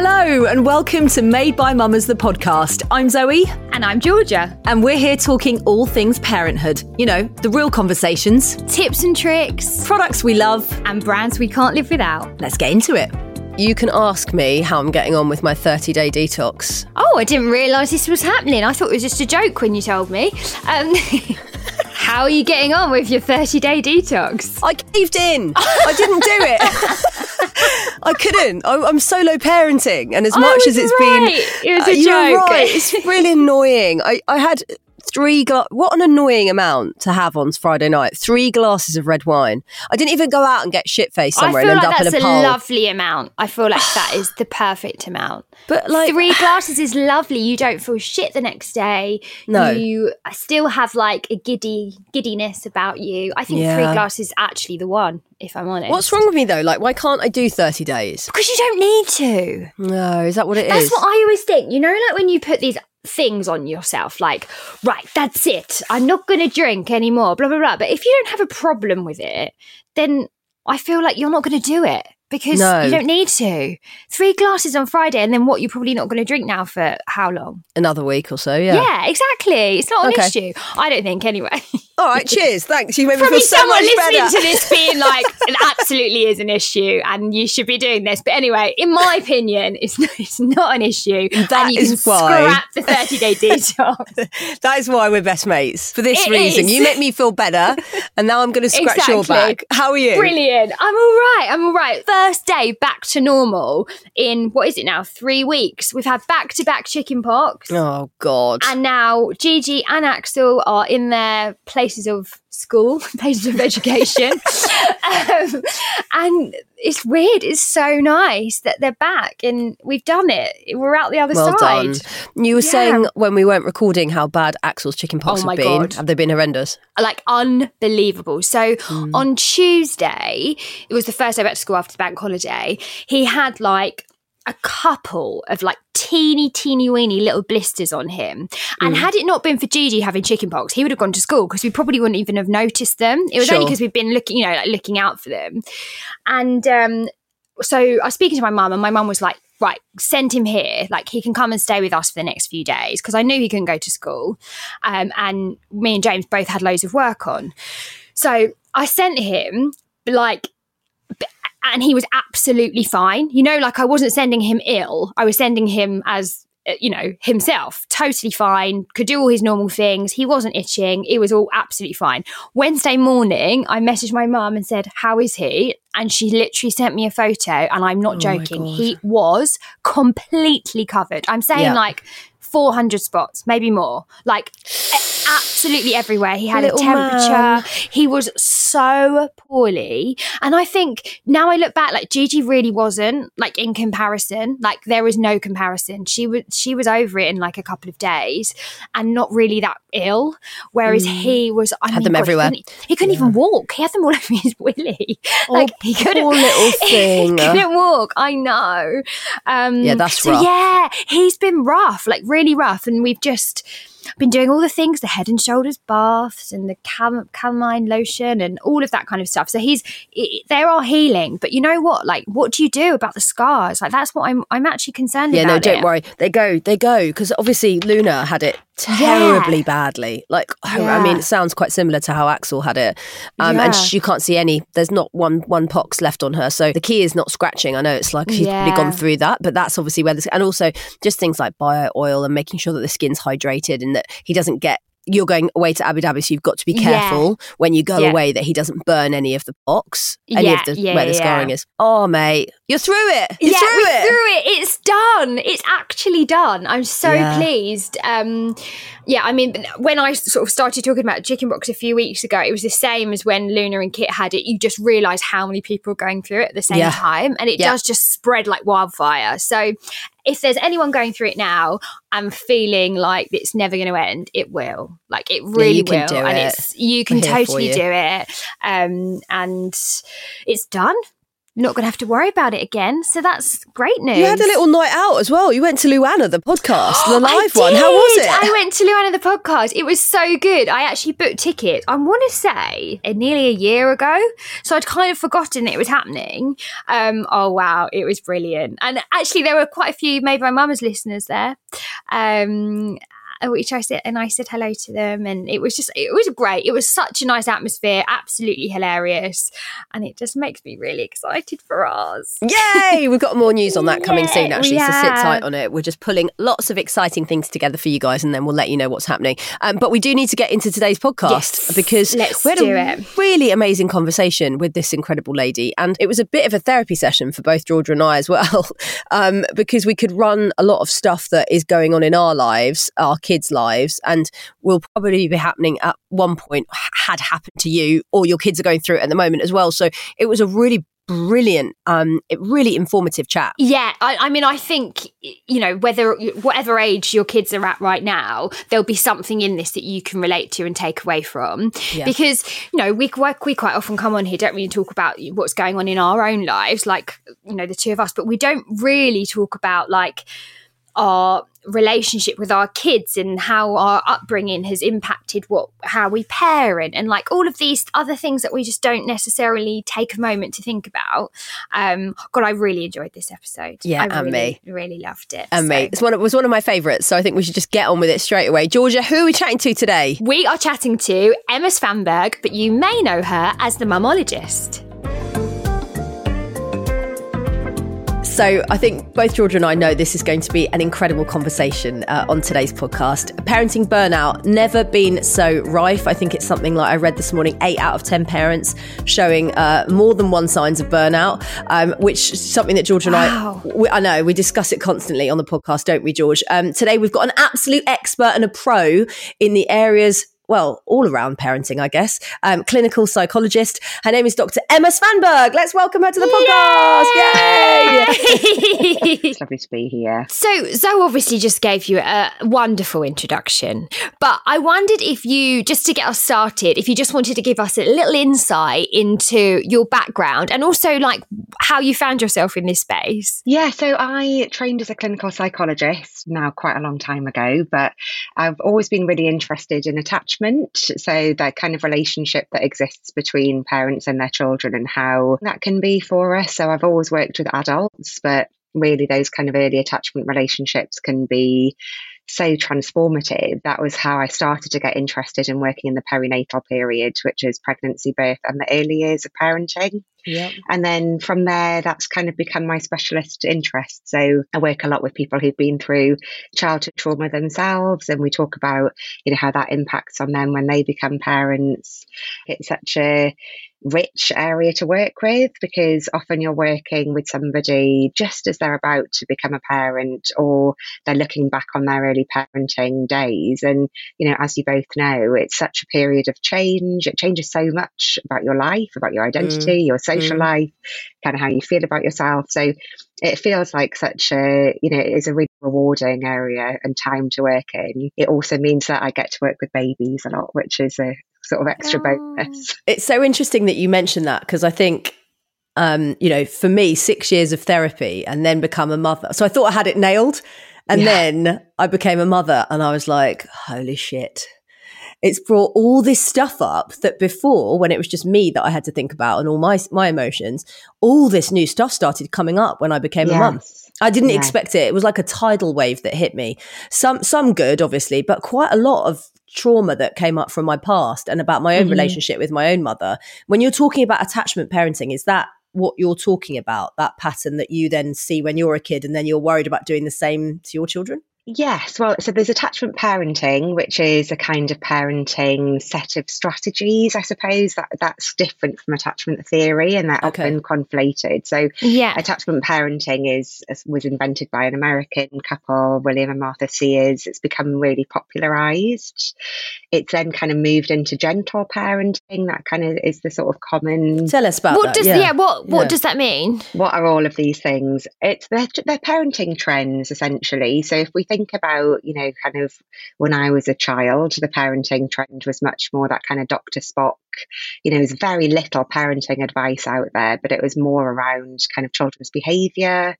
Hello and welcome to Made by Mammas, the podcast. I'm Zoe And I'm Georgia. and we're here talking all things parenthood. You know, the real conversations, Tips and tricks products we love. and brands we can't live without. Let's get into it. You can ask me how I'm getting on with my 30 day detox. Oh, I didn't realise this was happening. I thought it was just a joke when you told me. Um, how are you getting on with your 30 day detox? I caved in. I didn't do it. I couldn't. I- I'm solo parenting, and as I much as it's right. been, It was a Uh, you're joke. right. It's really annoying. I, I had three. Gla- what an annoying amount to have on Friday night. Three glasses of red wine. I didn't even go out and get shit faced I somewhere feel and end like up that's in a, a lovely amount. I feel like that is the perfect amount. but like Three glasses is lovely. You don't feel shit the next day. No. You still have like a giddy giddiness about you. I think Yeah. three glasses is actually the one, if I'm honest. What's wrong with me though? Like, why can't I do 30 days? Because you don't need to. No, is that what it is? That's what I always think. You know, like when you put these things on yourself, like, right, that's it. I'm not going to drink anymore, blah, blah, blah. But if you don't have a problem with it, then I feel like you're not going to do it because No. you don't need to. Three glasses on Friday, and then what? You're probably not going to drink now for how long? Another week or so, yeah. Yeah, exactly. It's not an Okay. issue. I don't think, anyway. All right, cheers. Thanks. You made me Probably feel so someone much listening better. to this being like, it absolutely is an issue and you should be doing this. But anyway, in my opinion, it's not, it's not an issue. That is why- scrap the 30 day detox. That is why we're best mates. For this It reason. is. You make me feel better, and now I'm going to scratch your back. How are you? Brilliant. I'm all right. I'm all right. First day back to normal in, what is it now? Three weeks. We've had back to back chicken pox. Oh God. And now Gigi and Axel are in their places of school, places of education. um, and it's weird. It's so nice that they're back and we've done it. We're out the other well side. done. You were Yeah. saying when we weren't recording how bad Axel's chicken pox Oh my have been. God. Have they been horrendous? Like unbelievable. So Hmm. on Tuesday, it was the first day back to school after the bank holiday. He had like a couple of like teeny, teeny, weeny little blisters on him. And Hmm. had it not been for Gigi having chickenpox, he would have gone to school because we probably wouldn't even have noticed them. It was only because we've been looking, you know, like looking out for them. And um, so I was speaking to my mum, and my mum was like, right, send him here. Like he can come and stay with us for the next few days because I knew he couldn't go to school. Um, and me and James both had loads of work on. So I sent him like and he was absolutely fine. You know, like I wasn't sending him ill. I was sending him as uh, you know himself, totally fine. Could do all his normal things. He wasn't itching. It was all absolutely fine. Wednesday morning, I messaged my mum and said, "How is he?" And she literally sent me a photo, and I'm not Oh joking. He was completely covered. I'm saying Yeah. like 400 spots, maybe more. Like absolutely everywhere. He had Little a temperature. man. He was so poorly. And I think now I look back, like Gigi really wasn't, like in comparison. Like there was no comparison. She was she was over it in like a couple of days and not really that ill. Whereas he was I Mm. Had mean, them God, everywhere. He couldn't, he couldn't even walk. He had them all over his willy. like he couldn't Oh, poor little thing. he couldn't walk. I know. Um Yeah, that's so rough. Yeah, he's been rough, like really rough, and we've just. Been doing all the things, the head and shoulders baths and the cam- calamine lotion and all of that kind of stuff. So he's, it, they are healing. But you know what? Like, what do you do about the scars? Like, that's what I'm, I'm actually concerned Yeah, about. no, don't it. worry. They go, they go. Because obviously Luna had it terribly badly. Like, I Yeah. mean, it sounds quite similar to how Axel had it. Um, And she, you can't see any, there's not one one pox left on her. So the key is not scratching. I know it's like she's probably gone through that, but that's obviously where this, and also just things like bio oil and making sure that the skin's hydrated and that he doesn't get. You're going away to Abu Dhabi, so you've got to be Yeah. careful when you go Yeah. away that he doesn't burn any of the pox, any Yeah, of the yeah, where the yeah. scarring is. Oh, mate, you're through it. You're yeah, through it. through it. It's done. It's actually done. I'm so Yeah. pleased. Um, yeah, I mean, when I sort of started talking about chickenpox a few weeks ago, it was the same as when Luna and Kit had it. You just realise how many people are going through it at the same Yeah. time, and it Yeah. does just spread like wildfire. So, if there's anyone going through it now and feeling like it's never going to end, it will. Like it really can will, do and it. it's you can We're totally you. do it. Um, and it's done. Not going to have to worry about it again. So that's great news. You had a little night out as well. You went to Luana, the podcast, the live one. How was it? I went to Luana the podcast. It was so good. I actually booked tickets. I want to say uh, nearly a year ago, so I'd kind of forgotten it was happening. Um, oh wow, it was brilliant. And actually, there were quite a few, Made by Mammas listeners there. Um, which I said, and I said hello to them, and it was just, it was great. It was such a nice atmosphere, absolutely hilarious, and it just makes me really excited for ours. Yay! We've got more news on that coming Yeah, soon, actually. we So sit tight on it. We're just pulling lots of exciting things together for you guys, and then we'll let you know what's happening. Um, but we do need to get into today's podcast Yes, because let's we had do a it. really amazing conversation with this incredible lady, and it was a bit of a therapy session for both Georgia and I as well, um, because we could run a lot of stuff that is going on in our lives, our kids' lives, and will probably be happening at one point had happened to you, or your kids are going through it at the moment as well. So it was a really brilliant, um, really informative chat. Yeah, I, I mean, I think you know whether whatever age your kids are at right now, there'll be something in this that you can relate to and take away from. Yeah. Because you know we we we quite often come on here, don't and talk about what's going on in our own lives, like you know the two of us, but we don't really talk about like our relationship with our kids and how our upbringing has impacted what how we parent and like all of these other things that we just don't necessarily take a moment to think about um god i really enjoyed this episode Yeah, I and really, really loved it And So- mate, it's one of, it was one of my favourites, so I think we should just get on with it straight away. Georgia, who are we chatting to today? we are chatting to Emma Svanberg, but you may know her as the mumologist. So I think both Georgia and I know this is going to be an incredible conversation uh, on today's podcast. Parenting burnout never been so rife. I think it's something like I read this morning: eight out of ten parents showing uh, more than one signs of burnout, um, which is something that Georgia Wow. and I, we, I know we discuss it constantly on the podcast, don't we, George? Um, today we've got an absolute expert and a pro in the areas. Well, all around parenting, I guess. Um, clinical psychologist. Her name is Dr. Emma Svanberg. Let's welcome her to the podcast. Yay! It's lovely to be here. So, Zoe obviously just gave you a wonderful introduction, but I wondered if you, just to get us started, if you just wanted to give us a little insight into your background and also like how you found yourself in this space. Yeah, so I trained as a clinical psychologist now quite a long time ago, but I've always been really interested in attachment. So, that kind of relationship that exists between parents and their children and how that can be for us. So, I've always worked with adults, but really those kind of early attachment relationships can be so transformative. That was how I started to get interested in working in the perinatal period, which is pregnancy, birth, and the early years of parenting. Yep. And then from there, that's kind of become my specialist interest. So I work a lot with people who've been through childhood trauma themselves, and we talk about, you know, how that impacts on them when they become parents. It's such a rich area to work with because often you're working with somebody just as they're about to become a parent or they're looking back on their early parenting days. And, you know, as you both know, it's such a period of change. It changes so much about your life, about your mm. identity, your social Mm. life, kind of how you feel about yourself. So it feels like such a, you know, it is a really rewarding area and time to work in. It also means that I get to work with babies a lot, which is a sort of extra Oh. bonus. It's so interesting that you mentioned that because I think, um, you know, for me, six years of therapy and then become a mother. So I thought I had it nailed. And Yeah. then I became a mother and I was like, holy shit. It's brought all this stuff up that before, when it was just me that I had to think about and all my my emotions, all this new stuff started coming up when I became a mum. I didn't Yeah. expect it. It was like a tidal wave that hit me. Some some good, obviously, but quite a lot of trauma that came up from my past and about my own Mhm. relationship with my own mother. When you're talking about attachment parenting, is that what you're talking about? That pattern that you then see when you're a kid and then you're worried about doing the same to your children? Yes, well, so there's attachment parenting, which is a kind of parenting set of strategies, I suppose. That that's different from attachment theory, and they're Okay. often conflated. So, Yeah. attachment parenting is was invented by an American couple, William and Martha Sears. It's become really popularized. It's then kind of moved into gentle parenting. That kind of is the sort of common Tell us about What that. does yeah, what what Yeah. does that mean? what are all of these things? It's they're, they're parenting trends essentially. So if we think about, you know, kind of when I was a child, the parenting trend was much more that kind of Dr. Spock. You know, there's very little parenting advice out there, but it was more around kind of children's behaviour.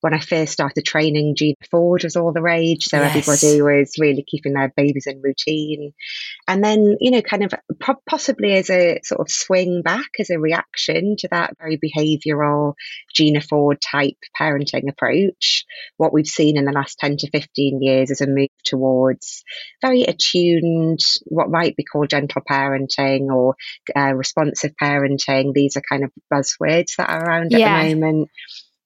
When I first started training, Gina Ford was all the rage, so Yes. everybody was really keeping their babies in routine. And then, you know, kind of po- possibly as a sort of swing back as a reaction to that very behavioural Gina Ford type parenting approach. What we've seen in the last 10 to 15 years is a move towards very attuned, what might be called gentle parenting or uh, responsive parenting. These are kind of buzzwords that are around Yeah. at the moment.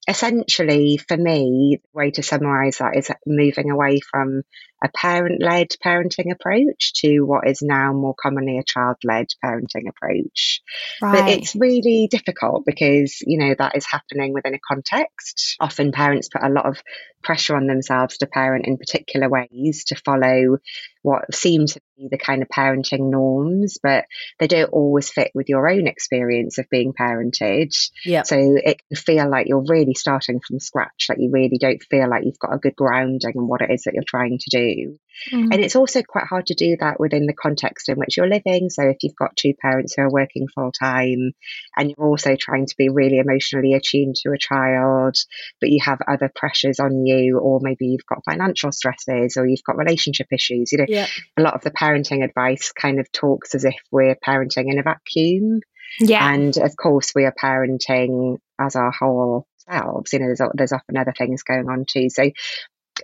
Essentially, for me, the way to summarize that is moving away from a parent led parenting approach to what is now more commonly a child led parenting approach. But it's really difficult because, you know, that is happening within a context. Often parents put a lot of pressure on themselves to parent in particular ways to follow what seems the kind of parenting norms, but they don't always fit with your own experience of being parented. Yeah. So it can feel like you're really starting from scratch, like you really don't feel like you've got a good grounding in what it is that you're trying to do. Mm. And it's also quite hard to do that within the context in which you're living. So if you've got two parents who are working full time and you're also trying to be really emotionally attuned to a child, but you have other pressures on you, or maybe you've got financial stresses or you've got relationship issues, you know, a lot of the parenting advice kind of talks as if we're parenting in a vacuum. yeah. And of course, we are parenting as our whole selves. You know, there's, there's often other things going on too. So,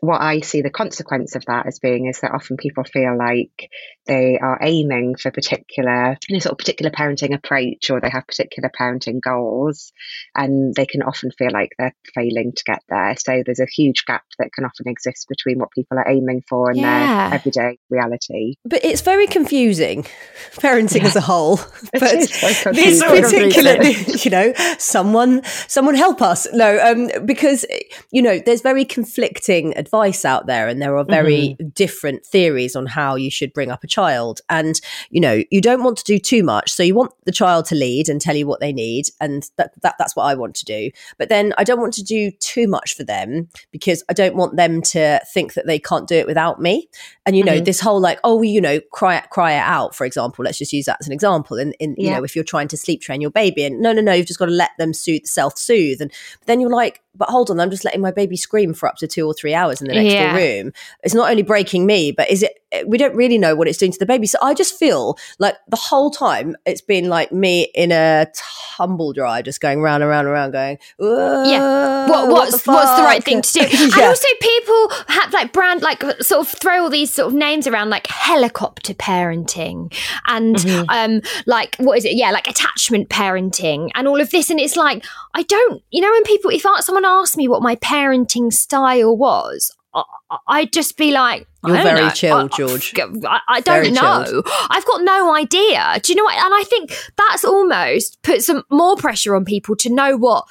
what I see the consequence of that as being is that often people feel like they are aiming for particular, you know, sort of particular parenting approach or they have particular parenting goals and they can often feel like they're failing to get there. So there's a huge gap that can often exist between what people are aiming for and Yeah. their everyday reality. But it's very confusing, parenting as a whole. It But this particular, you know, someone, someone help us. No, um, because you know, there's very conflicting advice out there, and there are very different theories on how you should bring up a child. And you know, you don't want to do too much, so you want the child to lead and tell you what they need, and that, that that's what I want to do. But then I don't want to do too much for them because I don't want them to think that they can't do it without me. And you know, Mhm. this whole like, oh, you know, cry it, cry it out, for example. Let's just use that as an example. And in, you Yeah. know, if you're trying to sleep train your baby, and no, no, no, you've just got to let them soothe, self soothe. And then you're like, but hold on, I'm just letting my baby scream for up to two or three hours in the next Yeah. room. It's not only breaking me, but is it? We don't really know what it's doing to the baby. So I just feel like the whole time it's been like me in a tumble dry, just going round and round and round, going, yeah. What, "Whoa, what's the what's the right thing to do? And also, people have like brand like sort of throw all these sort of names around like helicopter parenting and Mm-hmm. um like what is it? Yeah, like attachment parenting and all of this. And it's like I don't, you know, when people if someone asked me what my parenting style was. I- I'd just be like, You're don't very know. chilled, I- George. I, I don't Very know. chilled. I've got no idea. Do you know what? And I think that's almost put some more pressure on people to know what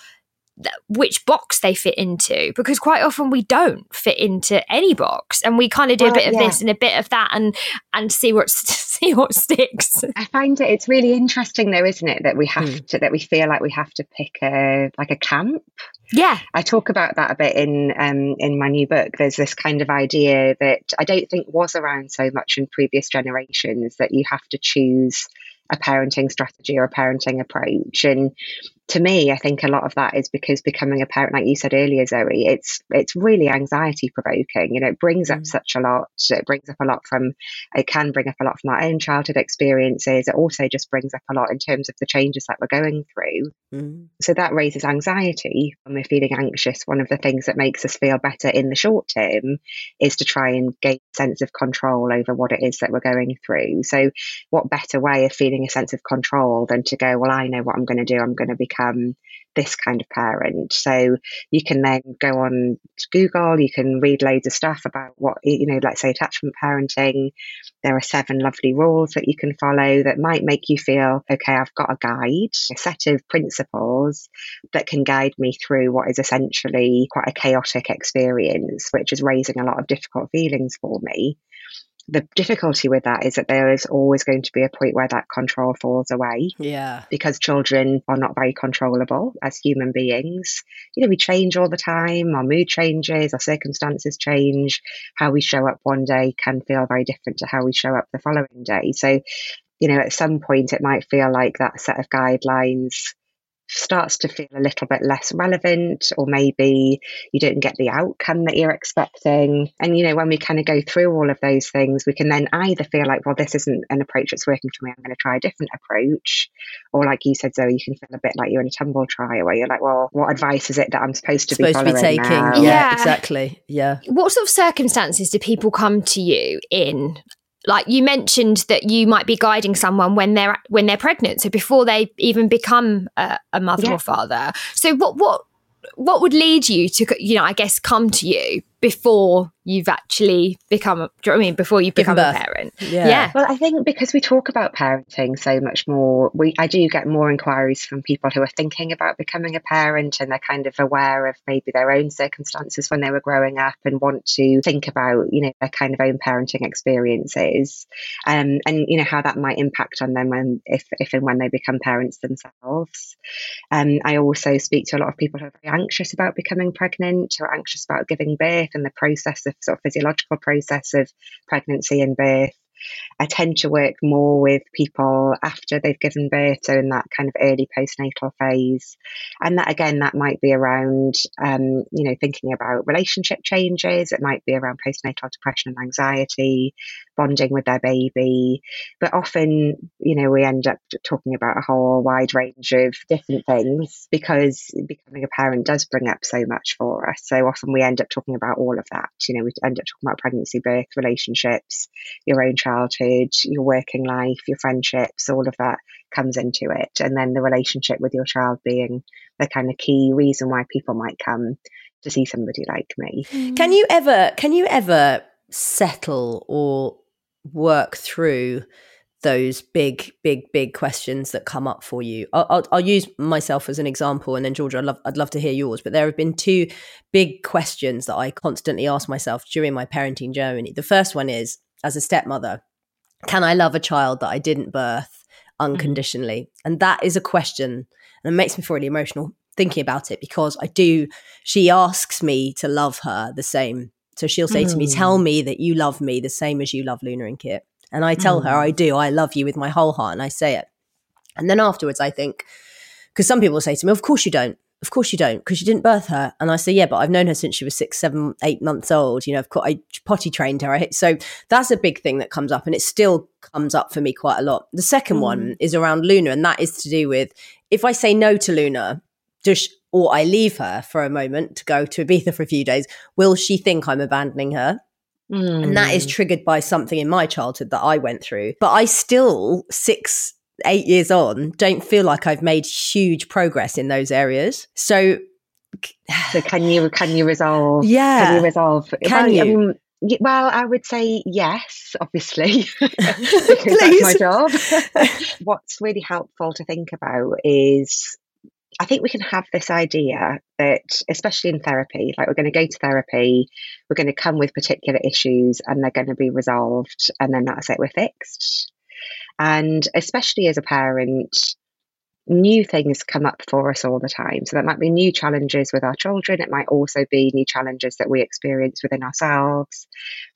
which box they fit into because quite often we don't fit into any box and we kind of do a bit of yeah. this and a bit of that and and see what see what sticks I find it it's really interesting though, isn't it, that we have Hmm. to that we feel like we have to pick a like a camp. Yeah I talk about that a bit in um, in my new book. There's this kind of idea that I don't think was around so much in previous generations that you have to choose a parenting strategy or a parenting approach. And to me, I think a lot of that is because becoming a parent, like you said earlier, Zoe, it's it's really anxiety provoking. You know, it brings up mm. such a lot. It brings up a lot from it can bring up a lot from our own childhood experiences. It also just brings up a lot in terms of the changes that we're going through. Mm. So that raises anxiety. When we're feeling anxious, one of the things that makes us feel better in the short term is to try and gain a sense of control over what it is that we're going through. So, what better way of feeling a sense of control than to go, well, I know what I'm going to do. I'm going to become Um, this kind of parent. So you can then go on Google, you can read loads of stuff about what, you know, let's say attachment parenting. There are seven lovely rules that you can follow that might make you feel, okay, I've got a guide, a set of principles that can guide me through what is essentially quite a chaotic experience, which is raising a lot of difficult feelings for me the difficulty with that is that there is always going to be a point where that control falls away. Yeah. Because children are not very controllable as human beings. You know, we change all the time, our mood changes, our circumstances change. How we show up one day can feel very different to how we show up the following day. So, you know, at some point it might feel like that set of guidelines starts to feel a little bit less relevant, or maybe you don't get the outcome that you're expecting. And, you know, when we kind of go through all of those things, we can then either feel like, well, this isn't an approach that's working for me, I'm going to try a different approach. Or, like you said, Zoe, you can feel a bit like you're in a tumble trial where you're like, well, what advice is it that I'm supposed to supposed be, to be taking? Now? Yeah, yeah, exactly. Yeah. What sort of circumstances do people come to you in? Like you mentioned that you might be guiding someone when they're when they're pregnant so before they even become a, a mother yeah. or father so what what what would lead you to you know i guess come to you before you've actually become a, do you know I mean before you become a parent yeah. yeah. well I think because we talk about parenting so much more we I do get more inquiries from people who are thinking about becoming a parent and they're kind of aware of maybe their own circumstances when they were growing up and want to think about you know their kind of own parenting experiences um, and you know how that might impact on them when if, if and when they become parents themselves um, I also speak to a lot of people who are very anxious about becoming pregnant who are anxious about giving birth and the process of sort of physiological process of pregnancy and birth. I tend to work more with people after they've given birth, so in that kind of early postnatal phase. And that again, that might be around, um, you know, thinking about relationship changes. It might be around postnatal depression and anxiety, bonding with their baby. But often, you know, we end up talking about a whole wide range of different things because becoming a parent does bring up so much for us. So often we end up talking about all of that. You know, we end up talking about pregnancy, birth, relationships, your own childhood, your working life, your friendships, all of that comes into it. And then the relationship with your child being the kind of key reason why people might come to see somebody like me. Can hmm. you ever can you ever settle or work through those big, big, big questions that come up for you. I'll, I'll, I'll, use myself as an example, and then Georgia, I'd love, I'd love to hear yours. But there have been two big questions that I constantly ask myself during my parenting journey. The first one is, as a stepmother, can I love a child that I didn't birth unconditionally? Mm-hmm. And that is a question, and it makes me feel really emotional thinking about it because I do. She asks me to love her the same. So she'll say mm. to me, "Tell mm. me that you love me the same as you love Luna and Kit." And I tell mm. her I do. I love you with my whole heart, and I say it. And then afterwards, I think because some people say to me, "Of course you don't." Of course you don't, because you didn't birth her. And I say, yeah, but I've known her since she was six, seven, eight months old. You know, I've got, I potty trained her. So that's a big thing that comes up, and it still comes up for me quite a lot. The second mm. one is around Luna, and that is to do with if I say no to Luna, does or I leave her for a moment to go to Ibiza for a few days, will she think I'm abandoning her? Mm. And that is hmm. triggered by something in my childhood that I went through. But I still, six, eight years on, don't feel like I've made huge progress in those areas. So, so can you can you resolve? Yeah, can you resolve? Can well, you? I well, I would say yes, obviously, because that's my job. What's really helpful to think about is I think we can have this idea that, especially in therapy, like we're going to go to therapy, we're going to come with particular issues and they're going to be resolved, and then that's it, we're fixed. And especially as a parent, new things come up for us all the time. So that might be new challenges with our children. It might also be new challenges that we experience within ourselves,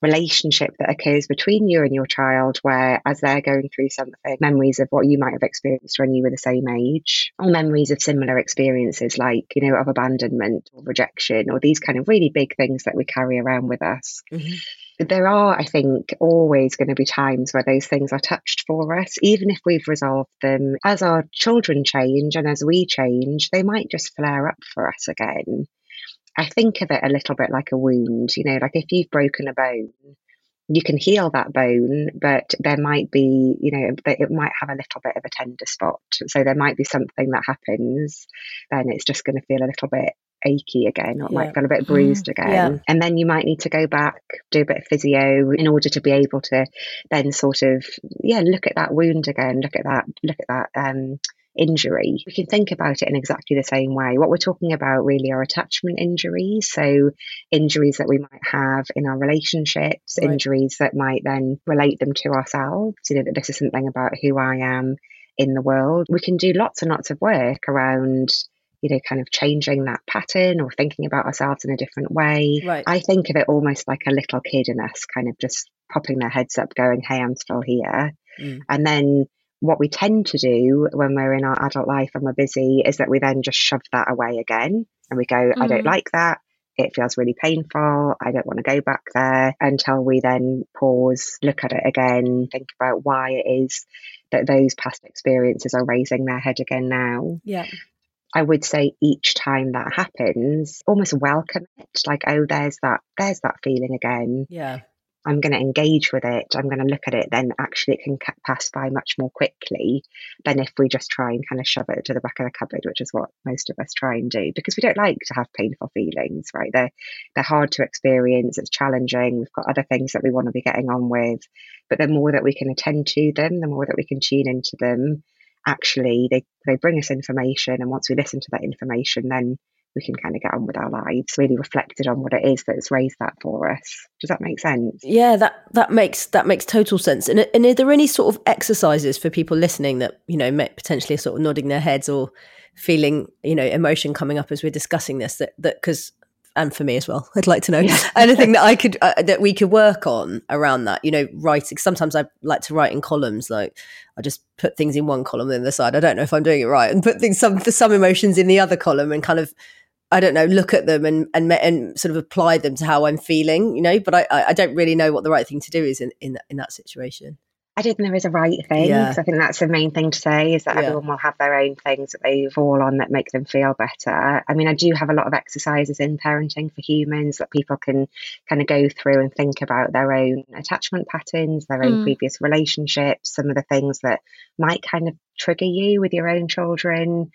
relationship that occurs between you and your child, where as they're going through something, memories of what you might have experienced when you were the same age, or memories of similar experiences like, you know, of abandonment or rejection, or these kind of really big things that we carry around with us. Mm-hmm there are, I think, always going to be times where those things are touched for us, even if we've resolved them. As our children change and as we change, they might just flare up for us again. I think of it a little bit like a wound, you know, like if you've broken a bone, you can heal that bone, but there might be, you know, it might have a little bit of a tender spot. So there might be something that happens, then it's just going to feel a little bit achy again or it yeah. might feel a bit mm-hmm. bruised again. Yeah. And then you might need to go back, do a bit of physio in order to be able to then sort of, yeah, look at that wound again, look at that, look at that um, injury. We can think about it in exactly the same way. What we're talking about really are attachment injuries. So, injuries that we might have in our relationships, right. injuries that might then relate them to ourselves. You know, that this is something about who I am in the world. We can do lots and lots of work around you know, kind of changing that pattern or thinking about ourselves in a different way. Right. I think of it almost like a little kid in us kind of just popping their heads up, going, Hey, I'm still here. Mm. And then what we tend to do when we're in our adult life and we're busy is that we then just shove that away again and we go, mm. I don't mm. like that. It feels really painful. I don't want to go back there until we then pause, look at it again, think about why it is that those past experiences are raising their head again now. Yeah. I would say each time that happens, almost welcome it. Like, oh, there's that, there's that feeling again. Yeah. I'm going to engage with it. I'm going to look at it. Then actually, it can pass by much more quickly than if we just try and kind of shove it to the back of the cupboard, which is what most of us try and do because we don't like to have painful feelings, right? They're they're hard to experience. It's challenging. We've got other things that we want to be getting on with, but the more that we can attend to them, the more that we can tune into them, actually they, they bring us information and once we listen to that information then we can kind of get on with our lives really reflected on what it is that's raised that for us. Does that make sense? Yeah that that makes that makes total sense. And, and are there any sort of exercises for people listening that you know potentially sort of nodding their heads or feeling you know emotion coming up as we're discussing this that that because and for me as well. I'd like to know yeah. anything that I could uh, that we could work on around that. You know, writing. Sometimes I like to write in columns. Like I just put things in one column, then the side. I don't know if I'm doing it right, and put things some some emotions in the other column, and kind of I don't know, look at them and and and sort of apply them to how I'm feeling. You know, but I I don't really know what the right thing to do is in in in that situation. I don't think there is a right thing. Yeah. I think that's the main thing to say is that yeah. everyone will have their own things that they fall on that make them feel better. I mean, I do have a lot of exercises in parenting for humans that people can kind of go through and think about their own attachment patterns, their own mm. previous relationships, some of the things that might kind of trigger you with your own children.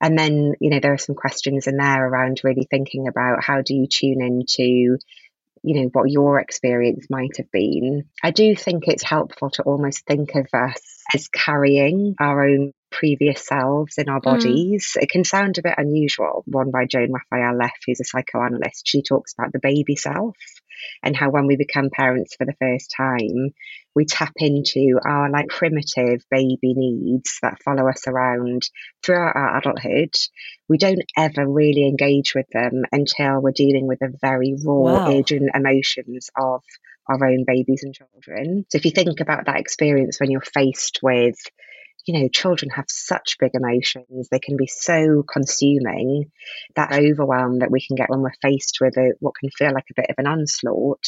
And then, you know, there are some questions in there around really thinking about how do you tune into you know what your experience might have been i do think it's helpful to almost think of us as carrying our own previous selves in our mm. bodies. Mm. It can sound a bit unusual. One by Joan Raphael Leff, who's a psychoanalyst, she talks about the baby self and how when we become parents for the first time, we tap into our like primitive baby needs that follow us around throughout our adulthood. We don't ever really engage with them until we're dealing with the very raw, wow. urgent emotions of our own babies and children. So if you think about that experience when you're faced with you know, children have such big emotions. They can be so consuming. That overwhelm that we can get when we're faced with a, what can feel like a bit of an onslaught.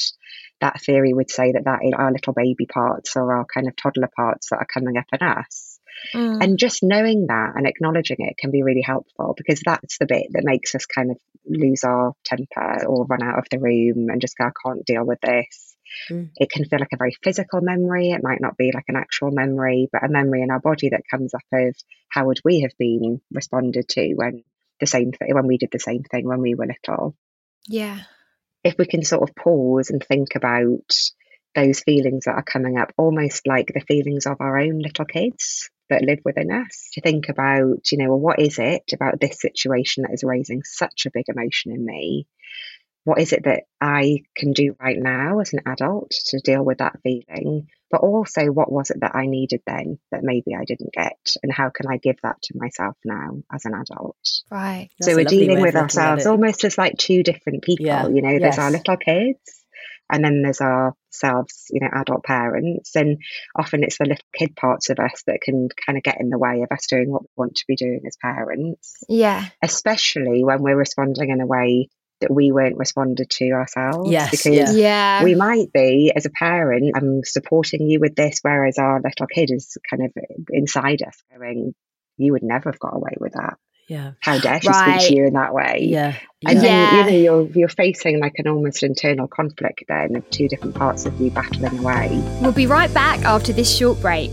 That theory would say that that is our little baby parts or our kind of toddler parts that are coming up in us. Mm. And just knowing that and acknowledging it can be really helpful because that's the bit that makes us kind of lose our temper or run out of the room and just go, I can't deal with this. Mm. It can feel like a very physical memory. It might not be like an actual memory, but a memory in our body that comes up of how would we have been responded to when the same thing when we did the same thing when we were little. Yeah. If we can sort of pause and think about those feelings that are coming up, almost like the feelings of our own little kids that live within us, to think about, you know, well, what is it about this situation that is raising such a big emotion in me? What is it that I can do right now as an adult to deal with that feeling? but also what was it that I needed then that maybe I didn't get? And how can I give that to myself now as an adult? Right. That's so we're dealing with of looking at ourselves almost as like two different people. Yeah. You know, there's our little kids and then there's ourselves, you know, adult parents. And often it's the little kid parts of us that can kind of get in the way of us doing what we want to be doing as parents, Yeah. especially when we're responding in a way that we weren't responded to ourselves. Yes, because yeah. Yeah. we might be as a parent i'm supporting you with this whereas our little kid is kind of inside us going you would never have got away with that Yeah. how dare she Right. speak to you in that way Yeah. and yeah. then you know you're you're facing like an almost internal conflict then of two different parts of you battling away We'll be right back after this short break.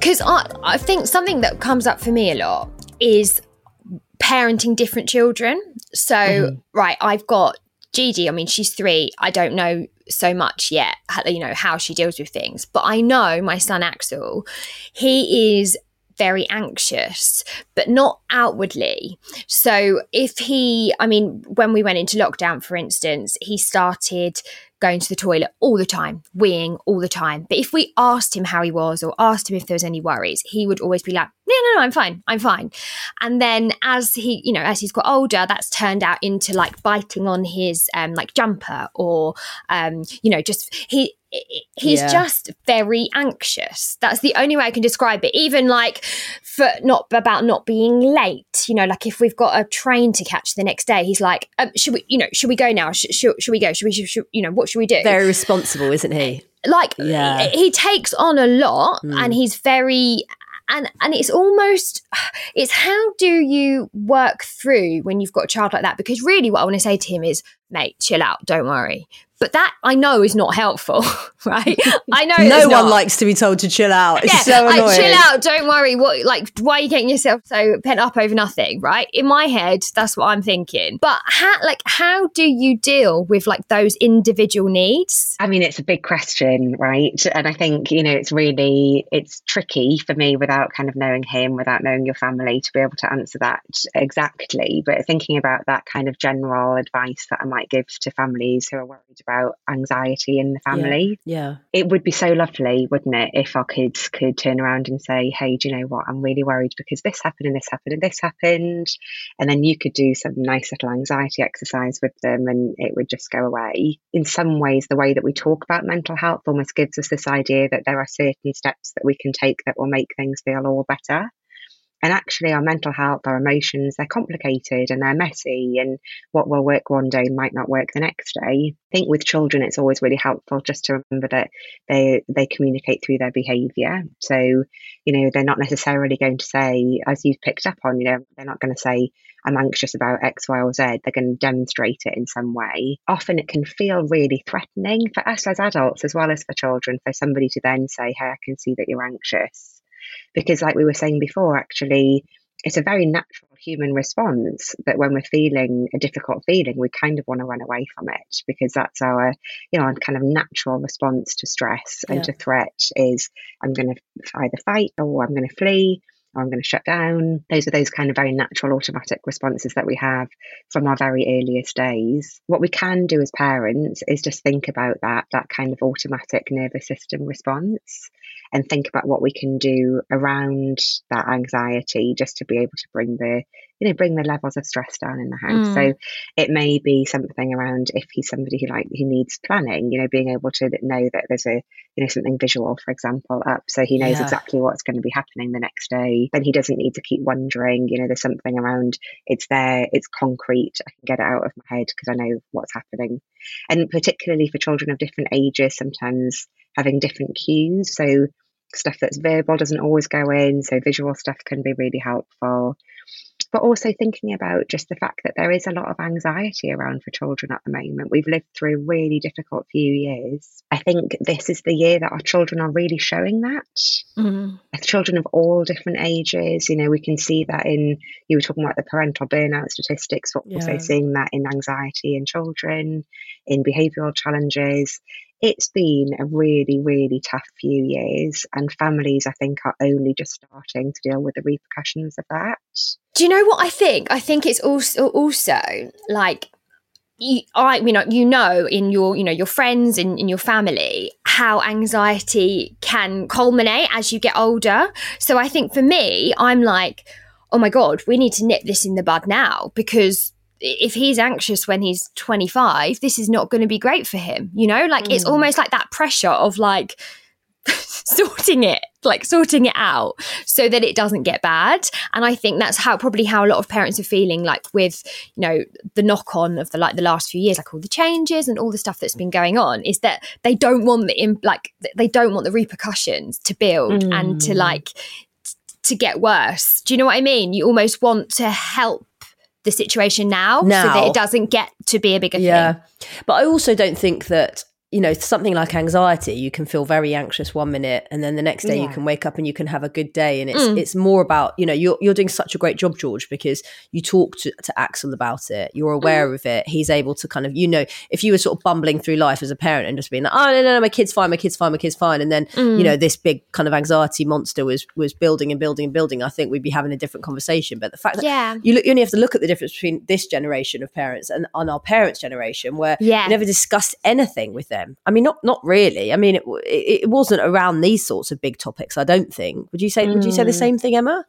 Because I, I think something that comes up for me a lot is parenting different children. So, mm-hmm. right, I've got Gigi. I mean, she's three. I don't know so much yet, how, you know, how she deals with things. But I know my son Axel, he is very anxious, but not outwardly. So if he, I mean, when we went into lockdown, for instance, he started going to the toilet all the time, weeing all the time. But if we asked him how he was or asked him if there was any worries, he would always be like, no, no, no, I'm fine, I'm fine. And then as he, you know, as he's got older, that's turned out into like biting on his um like jumper or um, you know, just he he's Yeah. just very anxious. That's the only way I can describe it. Even like for not about not being late, you know, like if we've got a train to catch the next day, he's like, um, should we, you know, should we go now? Should, should, should we go? Should we, should, should- you know, what should we do? Very responsible, isn't he? like Yeah. he, he takes on a lot Mm. and he's very and and it's almost it's how do you work through when you've got a child like that because really what i want to say to him is mate chill out don't worry but that i know is not helpful right i know No one not. likes to be told to chill out. It's yeah, so like chill out, don't worry. What like why are you getting yourself so pent up over nothing, right? In my head, that's what I'm thinking. But how like how do you deal with like those individual needs? I mean, it's a big question, right? And I think, you know, it's really, it's tricky for me without kind of knowing him, without knowing your family to be able to answer that exactly. But thinking about that kind of general advice that I might give to families who are worried about anxiety in the family, Yeah. it would be so lovely, wouldn't it, if our kids could turn around and say, hey, do you know what? I'm really worried because this happened and this happened and this happened. And then you could do some nice little anxiety exercise with them and it would just go away. In some ways, the way that we talk about mental health almost gives us this idea that there are certain steps that we can take that will make things feel all better. And actually, our mental health, our emotions, they're complicated and they're messy. And what will work one day might not work the next day. I think with children, it's always really helpful just to remember that they they communicate through their behaviour. So, you know, they're not necessarily going to say, as you've picked up on, you know, they're not going to say, I'm anxious about X, Y, or Z. They're going to demonstrate it in some way. Often it can feel really threatening for us as adults as well as for children for somebody to then say, Hey, I can see that you're anxious because like we were saying before actually it's a very natural human response that when we're feeling a difficult feeling we kind of want to run away from it because that's our you know our kind of natural response to stress and Yeah. to threat is i'm going to either fight or i'm going to flee I'm going to shut down. Those are those kind of very natural automatic responses that we have from our very earliest days. What we can do as parents is just think about that, that kind of automatic nervous system response and think about what we can do around that anxiety just to be able to bring the you know bring the levels of stress down in the house. Mm. so it may be something around if he's somebody who like who needs planning you know being able to know that there's a you know something visual for example up. So he knows yeah. exactly what's going to be happening the next day. Then he doesn't need to keep wondering you know there's something around it's there it's concrete i can get it out of my head because i know what's happening. And particularly for children of different ages sometimes having different cues. So stuff that's verbal doesn't always go in so visual stuff can be really helpful but also thinking about just the fact that there is a lot of anxiety around for children at the moment. We've lived through a really difficult few years. I think this is the year that our children are really showing that. Mm. Children of all different ages, you know, we can see that in, you were talking about the parental burnout statistics, but yeah. also seeing that in anxiety in children, in behavioural challenges it's been a really, really tough few years, and families, I think, are only just starting to deal with the repercussions of that. Do you know what I think? I think it's also also like you, I, you know, you know, in your, you know, your friends and in, in your family, how anxiety can culminate as you get older. So I think for me, I'm like, oh my god, we need to nip this in the bud now because if he's anxious when he's 25, this is not going to be great for him. You know, like mm. it's almost like that pressure of like sorting it, like sorting it out so that it doesn't get bad. And I think that's how probably how a lot of parents are feeling like with, you know, the knock on of the like the last few years, like all the changes and all the stuff that's been going on is that they don't want the, imp- like, they don't want the repercussions to build mm. and to mm. like, to get worse. Do you know what I mean? You almost want to help the situation now, now, so that it doesn't get to be a bigger yeah. thing. But I also don't think that you know something like anxiety you can feel very anxious one minute and then the next day yeah. you can wake up and you can have a good day and it's mm. it's more about you know you're, you're doing such a great job george because you talk to, to axel about it you're aware mm. of it he's able to kind of you know if you were sort of bumbling through life as a parent and just being like oh no no, no my kid's fine my kid's fine my kid's fine and then mm. you know this big kind of anxiety monster was was building and building and building i think we'd be having a different conversation but the fact that yeah. you, look, you only have to look at the difference between this generation of parents and on our parents generation where yeah. you never discussed anything with them them? I mean, not not really. I mean, it, it, it wasn't around these sorts of big topics. I don't think. Would you say? Mm. Would you say the mm. same thing, Emma?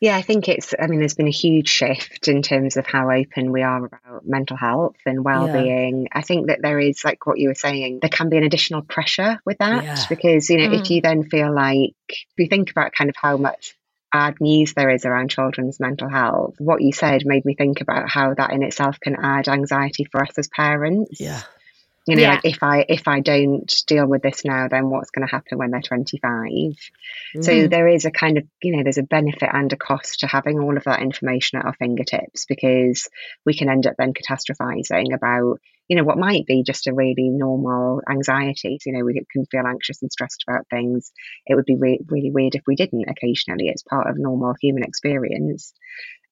Yeah, I think it's, I mean, there's been a huge shift in terms of how open we are about mental health and well being. Yeah. I think that there is, like what you were saying, there can be an additional pressure with that yeah. because, you know, mm. if you then feel like, if you think about kind of how much bad news there is around children's mental health, what you said made me think about how that in itself can add anxiety for us as parents. Yeah you know yeah. like if i if i don't deal with this now then what's going to happen when they're 25 mm. so there is a kind of you know there's a benefit and a cost to having all of that information at our fingertips because we can end up then catastrophizing about you know what might be just a really normal anxiety. You know we can feel anxious and stressed about things. It would be re- really weird if we didn't occasionally. It's part of normal human experience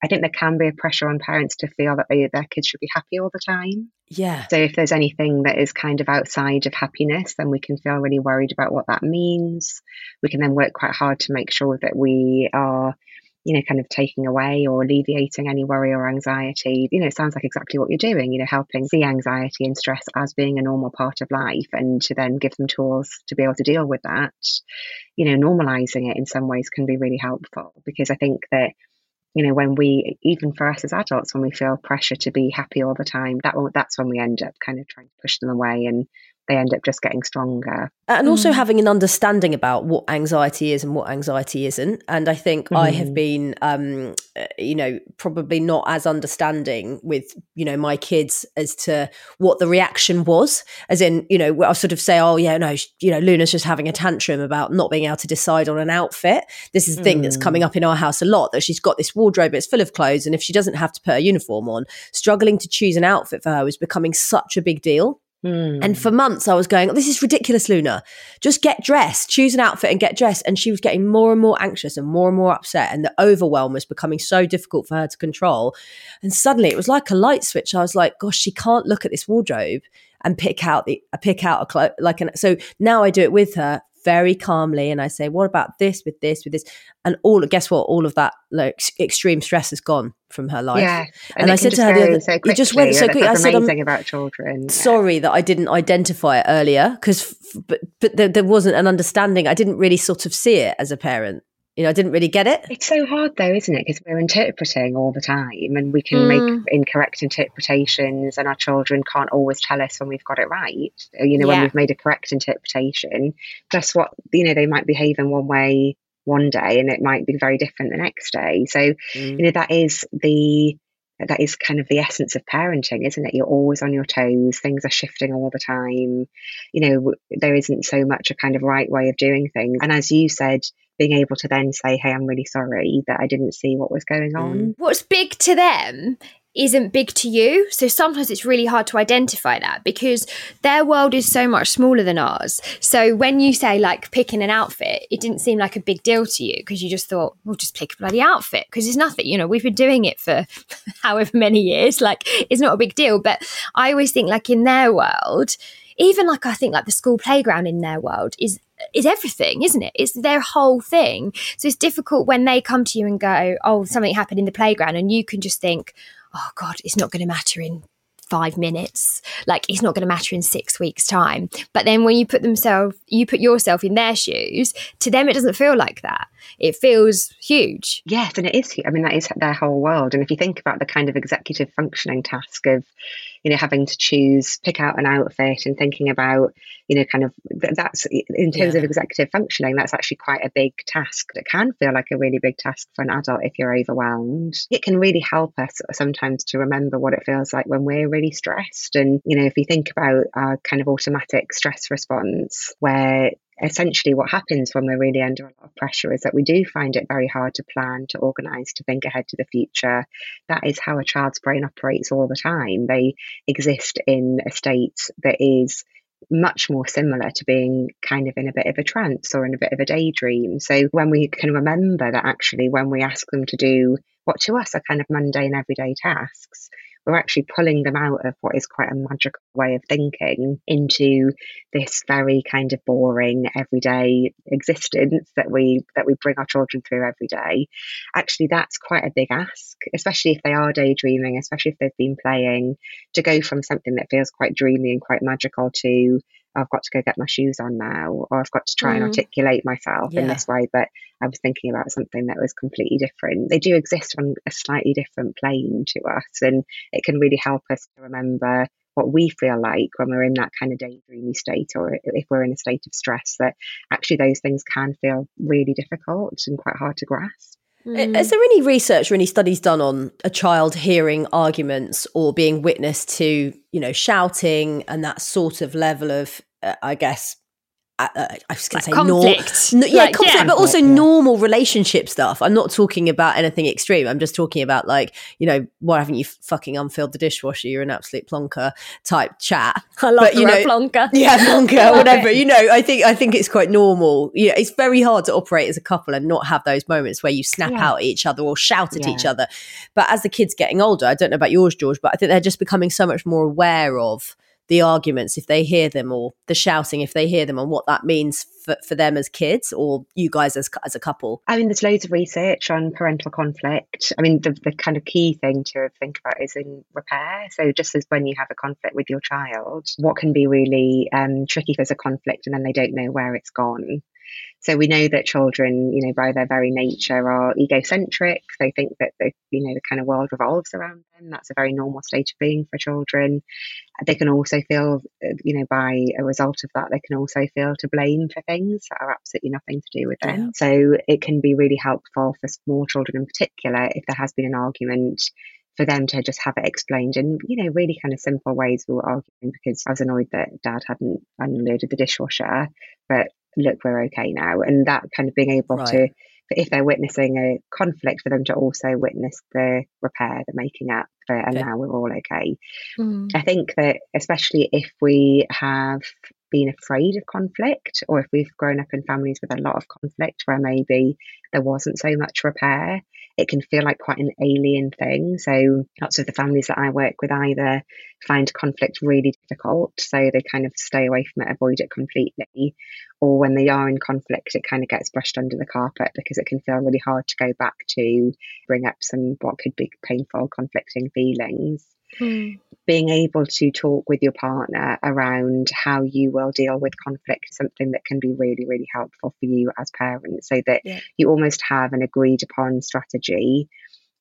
I think there can be a pressure on parents to feel that they, their kids should be happy all the time. Yeah. So if there's anything that is kind of outside of happiness, then we can feel really worried about what that means. We can then work quite hard to make sure that we are, you know, kind of taking away or alleviating any worry or anxiety. You know, it sounds like exactly what you're doing, you know, helping see anxiety and stress as being a normal part of life and to then give them tools to be able to deal with that. You know, normalizing it in some ways can be really helpful because I think that you know when we even for us as adults when we feel pressure to be happy all the time that that's when we end up kind of trying to push them away and they end up just getting stronger. And also mm. having an understanding about what anxiety is and what anxiety isn't. And I think mm. I have mm-hmm. been, um, uh, you know, probably not as understanding with, you know, my kids as to what the reaction was. As in, you know, I'll sort of say, oh, yeah, no, you know, Luna's just having a tantrum about not being able to decide on an outfit. This is the thing mm. that's coming up in our house a lot that she's got this wardrobe, it's full of clothes. And if she doesn't have to put a uniform on, struggling to choose an outfit for her is becoming such a big deal. Mm. And for months, I was going, This is ridiculous, Luna. Just get dressed, choose an outfit and get dressed. And she was getting more and more anxious and more and more upset. And the overwhelm was becoming so difficult for her to control. And suddenly it was like a light switch. I was like, Gosh, she can't look at this wardrobe and pick out the pick out a clo- like an so now I do it with her very calmly and I say, what about this with this, with this? And all, guess what? All of that like extreme stress is gone from her life. Yeah. And, and I said to her, the other, so it just went so quickly. I said, um, amazing about children. Sorry yeah. that I didn't identify it earlier because, but, but there, there wasn't an understanding. I didn't really sort of see it as a parent you know, I didn't really get it. It's so hard though, isn't it? Because we're interpreting all the time and we can mm. make incorrect interpretations and our children can't always tell us when we've got it right. You know, yeah. when we've made a correct interpretation. Plus what, you know, they might behave in one way one day and it might be very different the next day. So, mm. you know, that is the that is kind of the essence of parenting, isn't it? You're always on your toes, things are shifting all the time. You know, there isn't so much a kind of right way of doing things. And as you said, being able to then say, Hey, I'm really sorry that I didn't see what was going on. Mm. What's big to them isn't big to you. So sometimes it's really hard to identify that because their world is so much smaller than ours. So when you say like picking an outfit, it didn't seem like a big deal to you because you just thought, we'll just pick a bloody outfit because it's nothing. You know, we've been doing it for however many years. Like it's not a big deal. But I always think like in their world, even like I think like the school playground in their world is is everything, isn't it? It's their whole thing. So it's difficult when they come to you and go, "Oh, something happened in the playground," and you can just think, "Oh God, it's not going to matter in five minutes. Like it's not going to matter in six weeks' time. But then when you put themselves, you put yourself in their shoes, to them it doesn't feel like that. It feels huge. Yes, and it is. I mean, that is their whole world. And if you think about the kind of executive functioning task of, you know, having to choose, pick out an outfit and thinking about, you know, kind of that's in terms yeah. of executive functioning, that's actually quite a big task that can feel like a really big task for an adult if you're overwhelmed. It can really help us sometimes to remember what it feels like when we're really stressed. And, you know, if you think about our kind of automatic stress response, where essentially what happens when we're really under a lot of pressure is that we do find it very hard to plan, to organize, to think ahead to the future. That is how a child's brain operates all the time. They exist in a state that is much more similar to being kind of in a bit of a trance or in a bit of a daydream. So when we can remember that actually when we ask them to do what to us are kind of mundane everyday tasks, we're actually pulling them out of what is quite a magical way of thinking into this very kind of boring everyday existence that we that we bring our children through every day. Actually that's quite a big ask especially if they are daydreaming especially if they've been playing to go from something that feels quite dreamy and quite magical to I've got to go get my shoes on now, or I've got to try mm. and articulate myself yeah. in this way. But I was thinking about something that was completely different. They do exist on a slightly different plane to us, and it can really help us to remember what we feel like when we're in that kind of daydreamy state, or if we're in a state of stress, that actually those things can feel really difficult and quite hard to grasp. Mm. Is there any research or any studies done on a child hearing arguments or being witness to, you know, shouting and that sort of level of, uh, I guess, uh, uh, I was going to say conflict. Nor- yeah, like, conflict, yeah. but also yeah. normal relationship stuff. I'm not talking about anything extreme. I'm just talking about like, you know, why haven't you fucking unfilled the dishwasher? You're an absolute plonker type chat. I love but, you know, plonker. Yeah, plonker, whatever. You know, I think I think it's quite normal. You know, it's very hard to operate as a couple and not have those moments where you snap yeah. out at each other or shout at each other. But as the kids getting older, I don't know about yours, George, but I think they're just becoming so much more aware of the arguments if they hear them or the shouting if they hear them and what that means for, for them as kids or you guys as, as a couple? I mean, there's loads of research on parental conflict. I mean, the, the kind of key thing to think about is in repair. So, just as when you have a conflict with your child, what can be really um, tricky if there's a conflict and then they don't know where it's gone. So we know that children, you know, by their very nature are egocentric. They think that the, you know, the kind of world revolves around them. That's a very normal state of being for children. They can also feel, uh, you know, by a result of that, they can also feel to blame for things that are absolutely nothing to do with them. Yeah. So it can be really helpful for small children in particular if there has been an argument for them to just have it explained in, you know, really kind of simple ways. We were arguing because I was annoyed that dad hadn't unloaded the dishwasher, but look, we're okay now. And that kind of being able right. to, if they're witnessing a conflict, for them to also witness the repair, the making up, for, and okay. now we're all okay. Mm. I think that especially if we have been afraid of conflict, or if we've grown up in families with a lot of conflict where maybe there wasn't so much repair, it can feel like quite an alien thing. So lots of the families that I work with either find conflict really difficult, so they kind of stay away from it, avoid it completely, or when they are in conflict, it kind of gets brushed under the carpet because it can feel really hard to go back to bring up some what could be painful, conflicting feelings. Hmm. Being able to talk with your partner around how you will deal with conflict is something that can be really, really helpful for you as parents so that Yeah. you almost have an agreed upon strategy.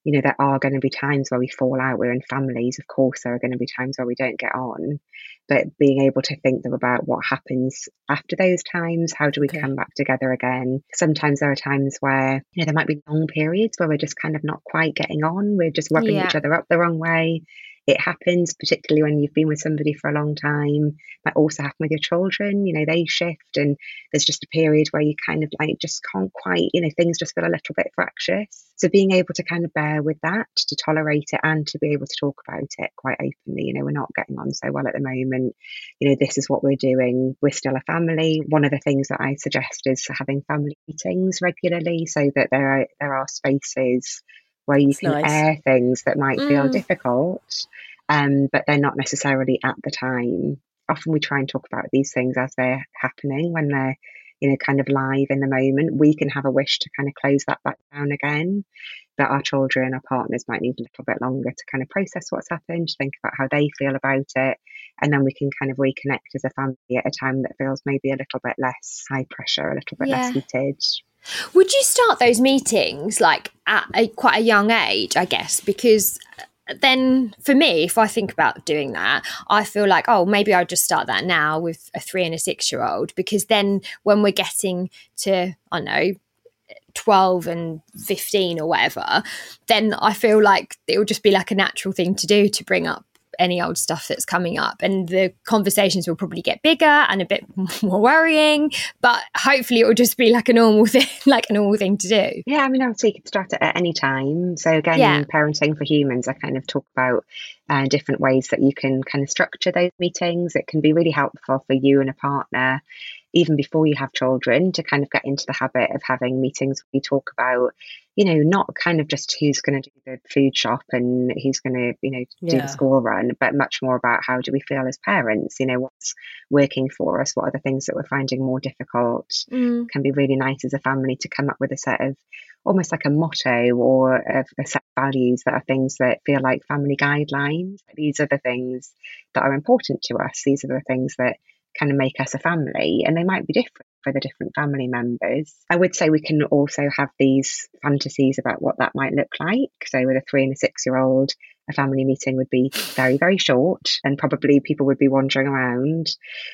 You know, there are going to be times where we fall out. We're in families. Of course, there are going to be times where we don't get on. But being able to think about what happens after those times, how do we Okay. come back together again? Sometimes there are times where, you know, there might be long periods where we're just kind of not quite getting on. We're just rubbing Yeah. each other up the wrong way. It happens, particularly when you've been with somebody for a long time. Might also happen with your children. You know, they shift, and there's just a period where you kind of like just can't quite, you know, things just feel a little bit fractious. So being able to kind of bear with that, to tolerate it, and to be able to talk about it quite openly. You know, we're not getting on so well at the moment. You know, this is what we're doing. We're still a family. One of the things that I suggest is having family meetings regularly, so that there are there are spaces where you That's can nice. air things that might feel Mm. difficult, um, but they're not necessarily at the time. Often we try and talk about these things as they're happening when they're, you know, kind of live in the moment. We can have a wish to kind of close that back down again, but our children, our partners might need a little bit longer to kind of process what's happened, think about how they feel about it, and then we can kind of reconnect as a family at a time that feels maybe a little bit less high pressure, a little bit less heated. Would you start those meetings like at a, quite a young age, I guess? Because uh, then for me, if I think about doing that, I feel like, oh, maybe I'll just start that now with a three and a six year old. Because then when we're getting to, I don't know, 12 and 15 or whatever, then I feel like it will just be like a natural thing to do to bring up any old stuff that's coming up. And the conversations will probably get bigger and a bit more worrying, but hopefully it will just be like a normal thing, like a normal thing to do. Yeah, I mean, obviously you can start it at any time. So again, Yeah. parenting for humans, I kind of talk about uh, different ways that you can kind of structure those meetings. It can be really helpful for you and a partner, even before you have children, to kind of get into the habit of having meetings where you talk about, you know, not kind of just who's going to do the food shop and who's going to, you know, do Yeah. the school run, but much more about how do we feel as parents? You know, what's working for us? What are the things that we're finding more difficult? can be really nice as a family to come up with a set of almost like a motto or a, a set of values that are things that feel like family guidelines. These are the things that are important to us. These are the things that kind of make us a family, and they might be different for the different family members. I would say we can also have these fantasies about what that might look like. So, with a three and a six year old, a family meeting would be very, very short, and probably people would be wandering around,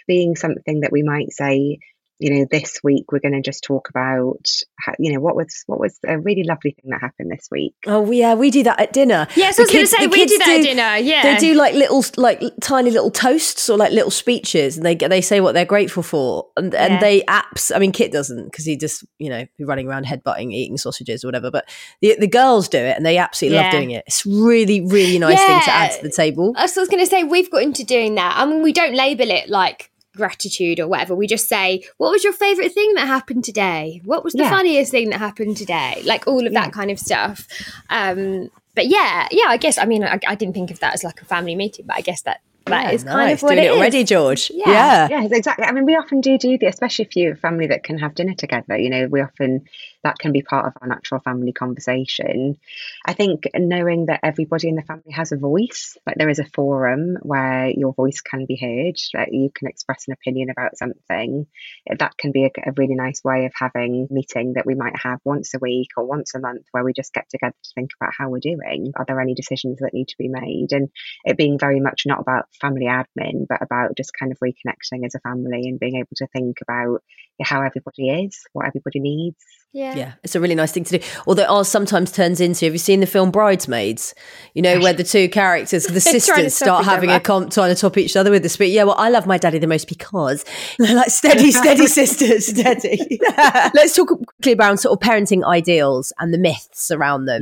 being something that we might say, you know, this week we're going to just talk about, how, you know, what was what was a really lovely thing that happened this week. Oh yeah, we do that at dinner. Yes, The I was going to kids- say we do that at dinner. Yeah, They do like little, like tiny little toasts or like little speeches, and they they say what they're grateful for, and Yeah. they apps. I mean, Kit doesn't because he just you know be running around headbutting, eating sausages or whatever. But the the girls do it, and they absolutely love doing it. It's really really nice thing to add to the table. I was going to say we've got into doing that. I mean, we don't label it like gratitude or whatever. We just say, "What was your favorite thing that happened today? What was the Yeah. funniest thing that happened today?" Like all of Yeah. that kind of stuff. Um, but yeah, yeah. I guess I mean I, I didn't think of that as like a family meeting, but I guess that that Yeah, is kind nice. of what doing it it is. already, George. Yeah. yeah. Yes, exactly. I mean, we often do do that, especially if you're a family that can have dinner together. You know, we often that can be part of our natural family conversation. I think knowing that everybody in the family has a voice, like there is a forum where your voice can be heard, that you can express an opinion about something, that can be a, a really nice way of having meeting that we might have once a week or once a month where we just get together to think about how we're doing. Are there any decisions that need to be made? And it being very much not about family admin, but about just kind of reconnecting as a family and being able to think about how everybody is, what everybody needs. Yeah. Yeah, it's a really nice thing to do. Although ours sometimes turns into have you seen the film Bridesmaids? You know, where the two characters, the They're trying to sisters, start having a comp trying to top each other with the speech. Yeah, well, I love my daddy the most because they're like steady, steady sisters, steady. Let's talk quickly about sort of parenting ideals and the myths around them.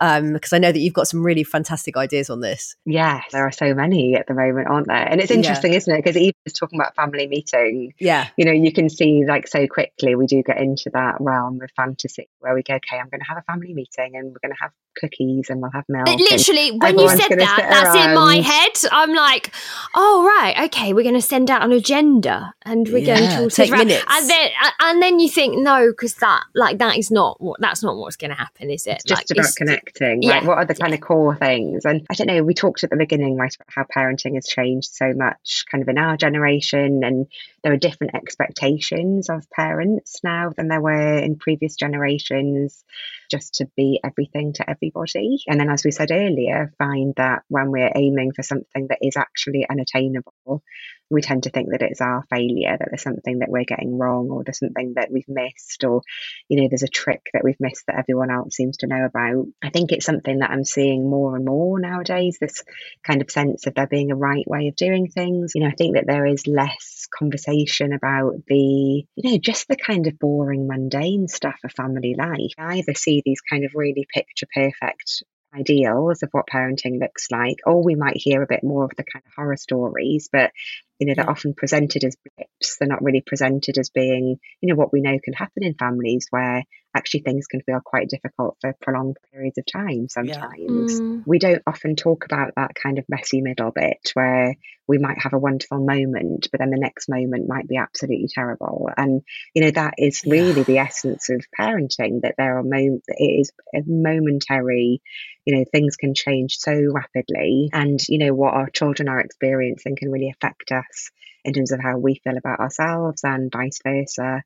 Um, yes. because I know that you've got some really fantastic ideas on this. Yes, there are so many at the moment, aren't there? And it's interesting, yeah. isn't it? Because even just talking about family meeting, yeah, you know, you can see like so quickly we do get into that realm of fantasy where we go, okay, I'm going to have a family meeting and we're going to have cookies and we'll have milk. Literally, when you said that, that's around. in my head. I'm like, oh right, okay, we're going to send out an agenda and we're yeah, going to all take minutes, and then and then you think no, because that like that is not what that's not what's going to happen, is it? It's just like, about connecting. Yeah, like, what are the kind yeah. of core things? And I don't know. We talked at the beginning, right, about how parenting has changed so much, kind of in our generation, and there are different expectations of parents now than there were in previous generations just to be everything to everybody. And then, as we said earlier, find that when we're aiming for something that is actually unattainable, we tend to think that it's our failure, that there's something that we're getting wrong, or there's something that we've missed, or, you know, there's a trick that we've missed that everyone else seems to know about. I think it's something that I'm seeing more and more nowadays this kind of sense of there being a right way of doing things. You know, I think that there is less conversation about the, you know, just the kind of boring, mundane stuff of family life. I either see these kind of really picture perfect ideals of what parenting looks like, or we might hear a bit more of the kind of horror stories, but you know, they're often presented as blips. They're not really presented as being, you know, what we know can happen in families where actually things can feel quite difficult for prolonged periods of time sometimes. Yeah. Mm. We don't often talk about that kind of messy middle bit where we might have a wonderful moment, but then the next moment might be absolutely terrible. And, you know, that is really yeah. the essence of parenting that there are moments, it is a momentary, you know, things can change so rapidly. And, you know, what our children are experiencing can really affect us in terms of how we feel about ourselves and vice versa.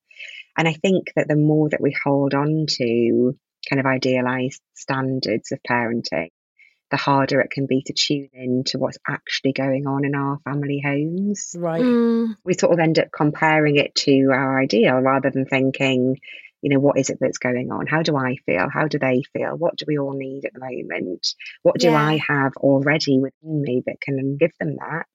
And I think that the more that we hold on to kind of idealized standards of parenting, the harder it can be to tune in to what's actually going on in our family homes. Right. Mm. We sort of end up comparing it to our ideal rather than thinking, you know, what is it that's going on? How do I feel? How do they feel? What do we all need at the moment? What do yeah. I have already within me that can give them that?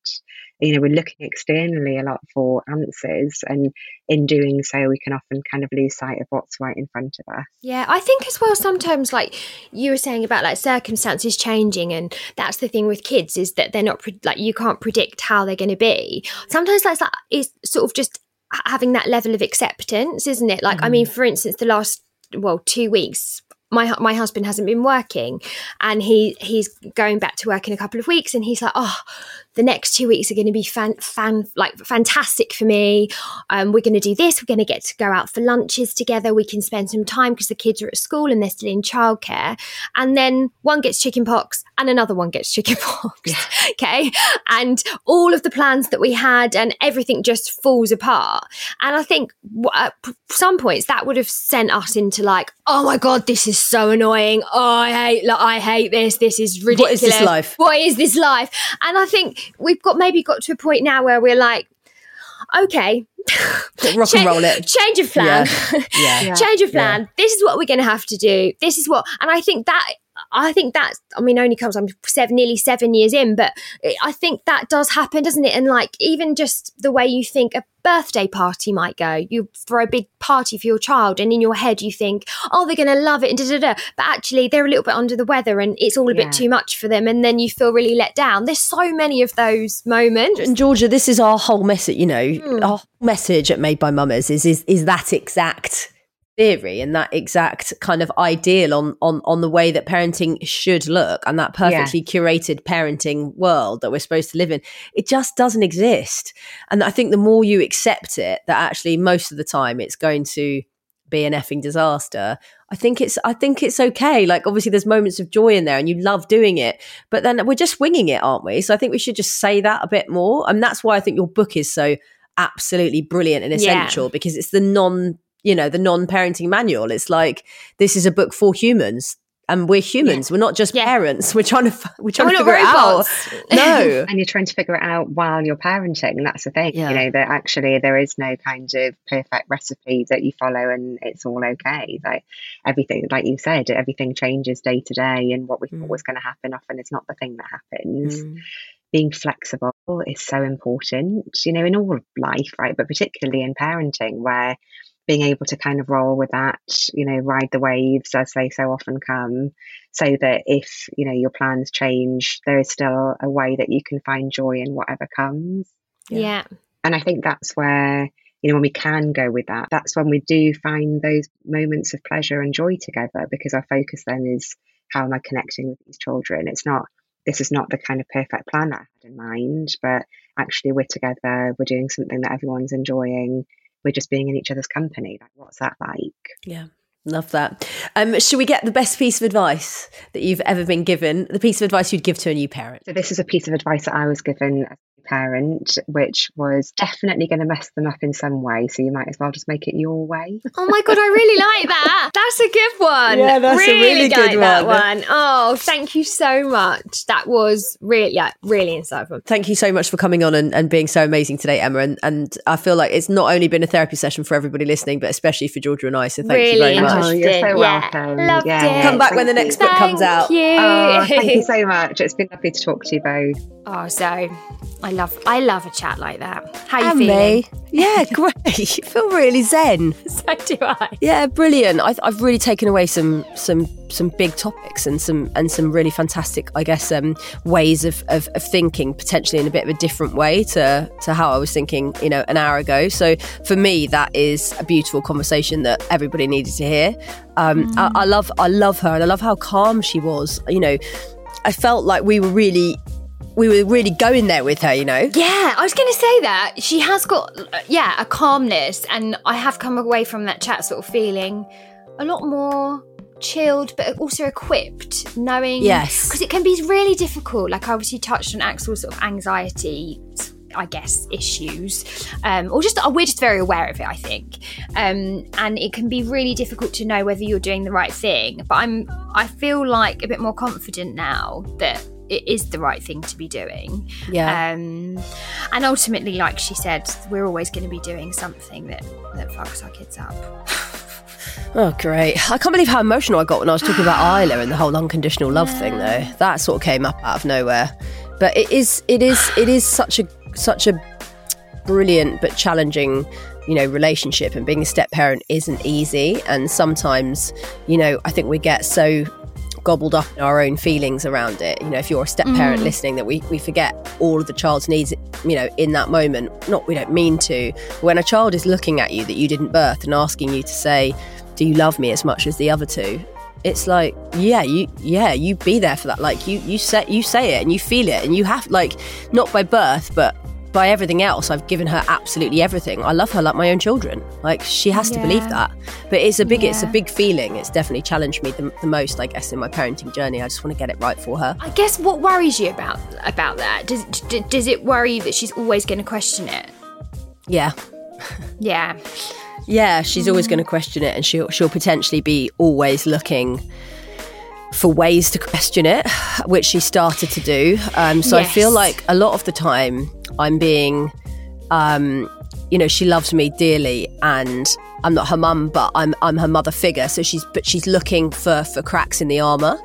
You know, we're looking externally a lot for answers, and in doing so, we can often kind of lose sight of what's right in front of us. Yeah, I think as well, sometimes, like you were saying about like circumstances changing, and that's the thing with kids is that they're not like you can't predict how they're going to be. Sometimes that's like it's sort of just having that level of acceptance, isn't it? Like, mm-hmm. I mean, for instance, the last well two weeks my my husband hasn't been working and he he's going back to work in a couple of weeks and he's like oh the next two weeks are going to be fan, fan like fantastic for me. Um, we're going to do this. We're going to get to go out for lunches together. We can spend some time because the kids are at school and they're still in childcare. And then one gets chickenpox and another one gets chickenpox. Yeah. okay, and all of the plans that we had and everything just falls apart. And I think at some points that would have sent us into like, oh my god, this is so annoying. Oh, I hate, like, I hate this. This is ridiculous. What is this life? What is this life? And I think we've got maybe got to a point now where we're like, okay, rock and roll it. Change of plan. Yeah. yeah. Change of plan. Yeah. This is what we're going to have to do. This is what, and I think that I think that I mean only comes I'm seven nearly seven years in, but I think that does happen, doesn't it? And like even just the way you think a birthday party might go, you throw a big party for your child, and in your head you think, oh, they're going to love it, and da da da. But actually, they're a little bit under the weather, and it's all a yeah. bit too much for them, and then you feel really let down. There's so many of those moments. And Georgia, this is our whole message. You know, mm. our message at Made by Mammas is is is that exact theory and that exact kind of ideal on on on the way that parenting should look and that perfectly yeah. curated parenting world that we're supposed to live in it just doesn't exist and i think the more you accept it that actually most of the time it's going to be an effing disaster i think it's i think it's okay like obviously there's moments of joy in there and you love doing it but then we're just winging it aren't we so i think we should just say that a bit more and that's why i think your book is so absolutely brilliant and essential yeah. because it's the non you know the non-parenting manual it's like this is a book for humans and we're humans. Yeah. We're not just yeah. parents. We're trying to we're trying we're to figure it out. No, and you're trying to figure it out while you're parenting. That's the thing. Yeah. You know that actually there is no kind of perfect recipe that you follow and it's all okay. Like everything, like you said, everything changes day to day, and what we mm. thought was going to happen often is not the thing that happens. Mm. Being flexible is so important, you know, in all of life, right? But particularly in parenting, where being able to kind of roll with that, you know, ride the waves as they so often come, so that if, you know, your plans change, there is still a way that you can find joy in whatever comes. Yeah. And I think that's where, you know, when we can go with that, that's when we do find those moments of pleasure and joy together because our focus then is how am I connecting with these children? It's not, this is not the kind of perfect plan I had in mind, but actually we're together, we're doing something that everyone's enjoying, we're just being in each other's company. Like, what's that like? Yeah. Love that. Um, should we get the best piece of advice that you've ever been given? The piece of advice you'd give to a new parent? So, this is a piece of advice that I was given parent, which was definitely going to mess them up in some way. So you might as well just make it your way. Oh my god, I really like that. That's a good one. Yeah, that's a really good like that one. one. Oh, thank you so much. That was really, yeah, really insightful. Thank you so much for coming on and, and being so amazing today, Emma. And, and I feel like it's not only been a therapy session for everybody listening, but especially for Georgia and I. So thank really you very much. Oh, you're so interesting. Yeah, welcome. Loved Yeah. it. Come back when the next you. book comes out. Thank you. Oh, thank you so much. It's been lovely to talk to you both. Oh, so I love, I love a chat like that. How you And feeling? me. Yeah, great. Feel really zen. So do I. Yeah, brilliant. I've, I've really taken away some some some big topics and some and some really fantastic, I guess, um, ways of, of, of thinking potentially in a bit of a different way to to how I was thinking, you know, an hour ago. So for me, that is a beautiful conversation that everybody needed to hear. Um, I, I love I love her and I love how calm she was. You know, I felt like we were really we were really going there with her. You know. Yeah, I was going to say that. She has got, yeah, a calmness. And I have come away from that chat sort of feeling a lot more chilled, but also equipped, knowing. Yes. Because it can be really difficult. Like, I obviously touched on Axel's sort of anxiety. I guess issues, um, or just we're just very aware of it. I think, um, and it can be really difficult to know whether you're doing the right thing. But I'm, I feel like a bit more confident now that it is the right thing to be doing. Yeah. Um, and ultimately, like she said, we're always going to be doing something that that fucks our kids up. Oh, great. I can't believe how emotional I got when I was talking about Isla and the whole unconditional love thing, though. That sort of came up out of nowhere. But it is, it is, it is such a, such a brilliant but challenging, you know, relationship. And being a step parent isn't easy. And sometimes, you know, I think we get so gobbled up in our own feelings around it. You know, if you're a step parent mm. listening, that we, we forget all of the child's needs, you know, in that moment. Not we don't mean to. When a child is looking at you that you didn't birth and asking you to say, Do you love me as much as the other two? It's like, yeah, you yeah, you be there for that. Like you you say you say it and you feel it and you have like not by birth, but by everything else, I've given her absolutely everything. I love her like my own children. Like she has to believe that. But it's a big, it's a big feeling. It's definitely challenged me the, the most, I guess, in my parenting journey. I just want to get it right for her. I guess what worries you about about that does d- does it worry you that she's always going to question it? Yeah, Yeah, yeah. She's always going to question it, and she'll she'll potentially be always looking for ways to question it, which she started to do. Um, so I feel like a lot of the time I'm being, um, you know, she loves me dearly, and I'm not her mum, but I'm I'm her mother figure. So she's but she's looking for for cracks in the armor.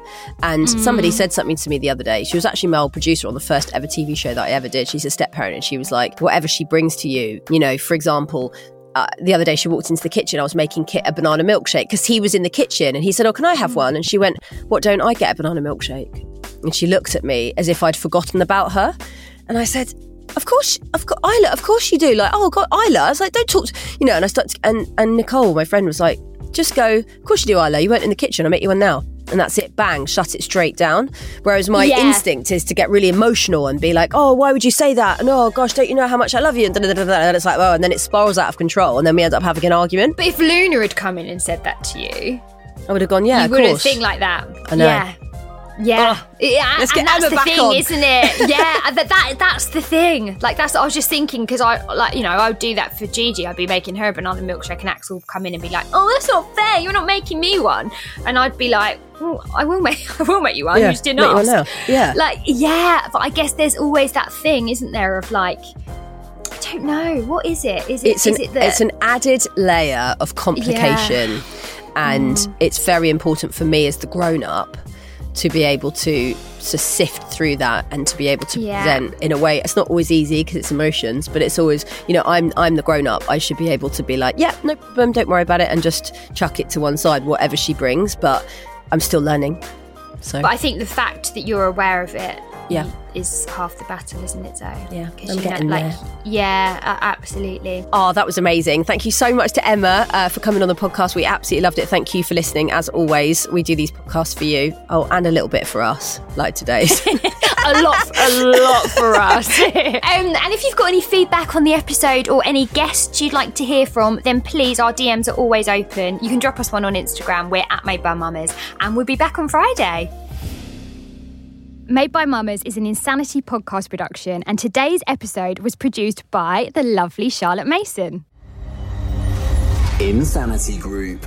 And somebody said something to me the other day. She was actually my old producer on the first ever TV show that I ever did. She's a step parent, and she was like, whatever she brings to you, you know, for example. Uh, the other day, she walked into the kitchen. I was making Kit a banana milkshake because he was in the kitchen and he said, Oh, can I have one? And she went, What, don't I get a banana milkshake? And she looked at me as if I'd forgotten about her. And I said, of course, of course, Isla, of course you do. Like, oh God, Isla. I was like, don't talk, to, you know. And I started, and and Nicole, my friend, was like, just go. Of course you do, Isla. You weren't in the kitchen. I'll make you one now. And that's it. Bang, shut it straight down. Whereas my Yeah. instinct is to get really emotional and be like, oh, why would you say that? And oh gosh, don't you know how much I love you? And, da, da, da, da, da. and it's like, well, and then it spirals out of control, and then we end up having an argument. but if Luna had come in and said that to you, I would have gone, yeah, you wouldn't course. think like that. I know. Yeah. Yeah, yeah, let's and get that's Emma the thing, on. isn't it? Yeah, that, that that's the thing. Like that's what I was just thinking because I like you know I would do that for Gigi. I'd be making her a banana milkshake, and Axel would come in and be like, "Oh, that's not fair. You're not making me one." And I'd be like, well, "I will make, I will make you one. Yeah, you just didn't make you one ask." Yeah. like yeah, but I guess there's always that thing, isn't there? Of like, I don't know, what is it? Is it? it's is an it that it's an added layer of complication and Mm. it's very important for me as the grown up to be able to to sift through that and to be able to Yeah. present in a way. It's not always easy because it's emotions but it's always you know i'm i'm the grown up. I should be able to be like yeah no problem don't worry about it and just chuck it to one side whatever she brings but i'm still learning. So But I think the fact that you're aware of it Yeah. is half the battle, isn't it, Zoe? Yeah, I'm you know, like, there. Yeah, absolutely. Oh, that was amazing. Thank you so much to Emma uh, for coming on the podcast. We absolutely loved it. Thank you for listening. As always, we do these podcasts for you. Oh, and a little bit for us, like today's. a lot, a lot for us. um, and if you've got any feedback on the episode or any guests you'd like to hear from, then please, our DMs are always open. You can drop us one on Instagram. We're at Made by Mammas, and we'll be back on Friday. Made by Mammas is an Insanity podcast production, and today's episode was produced by the lovely Charlotte Mason. Insanity Group.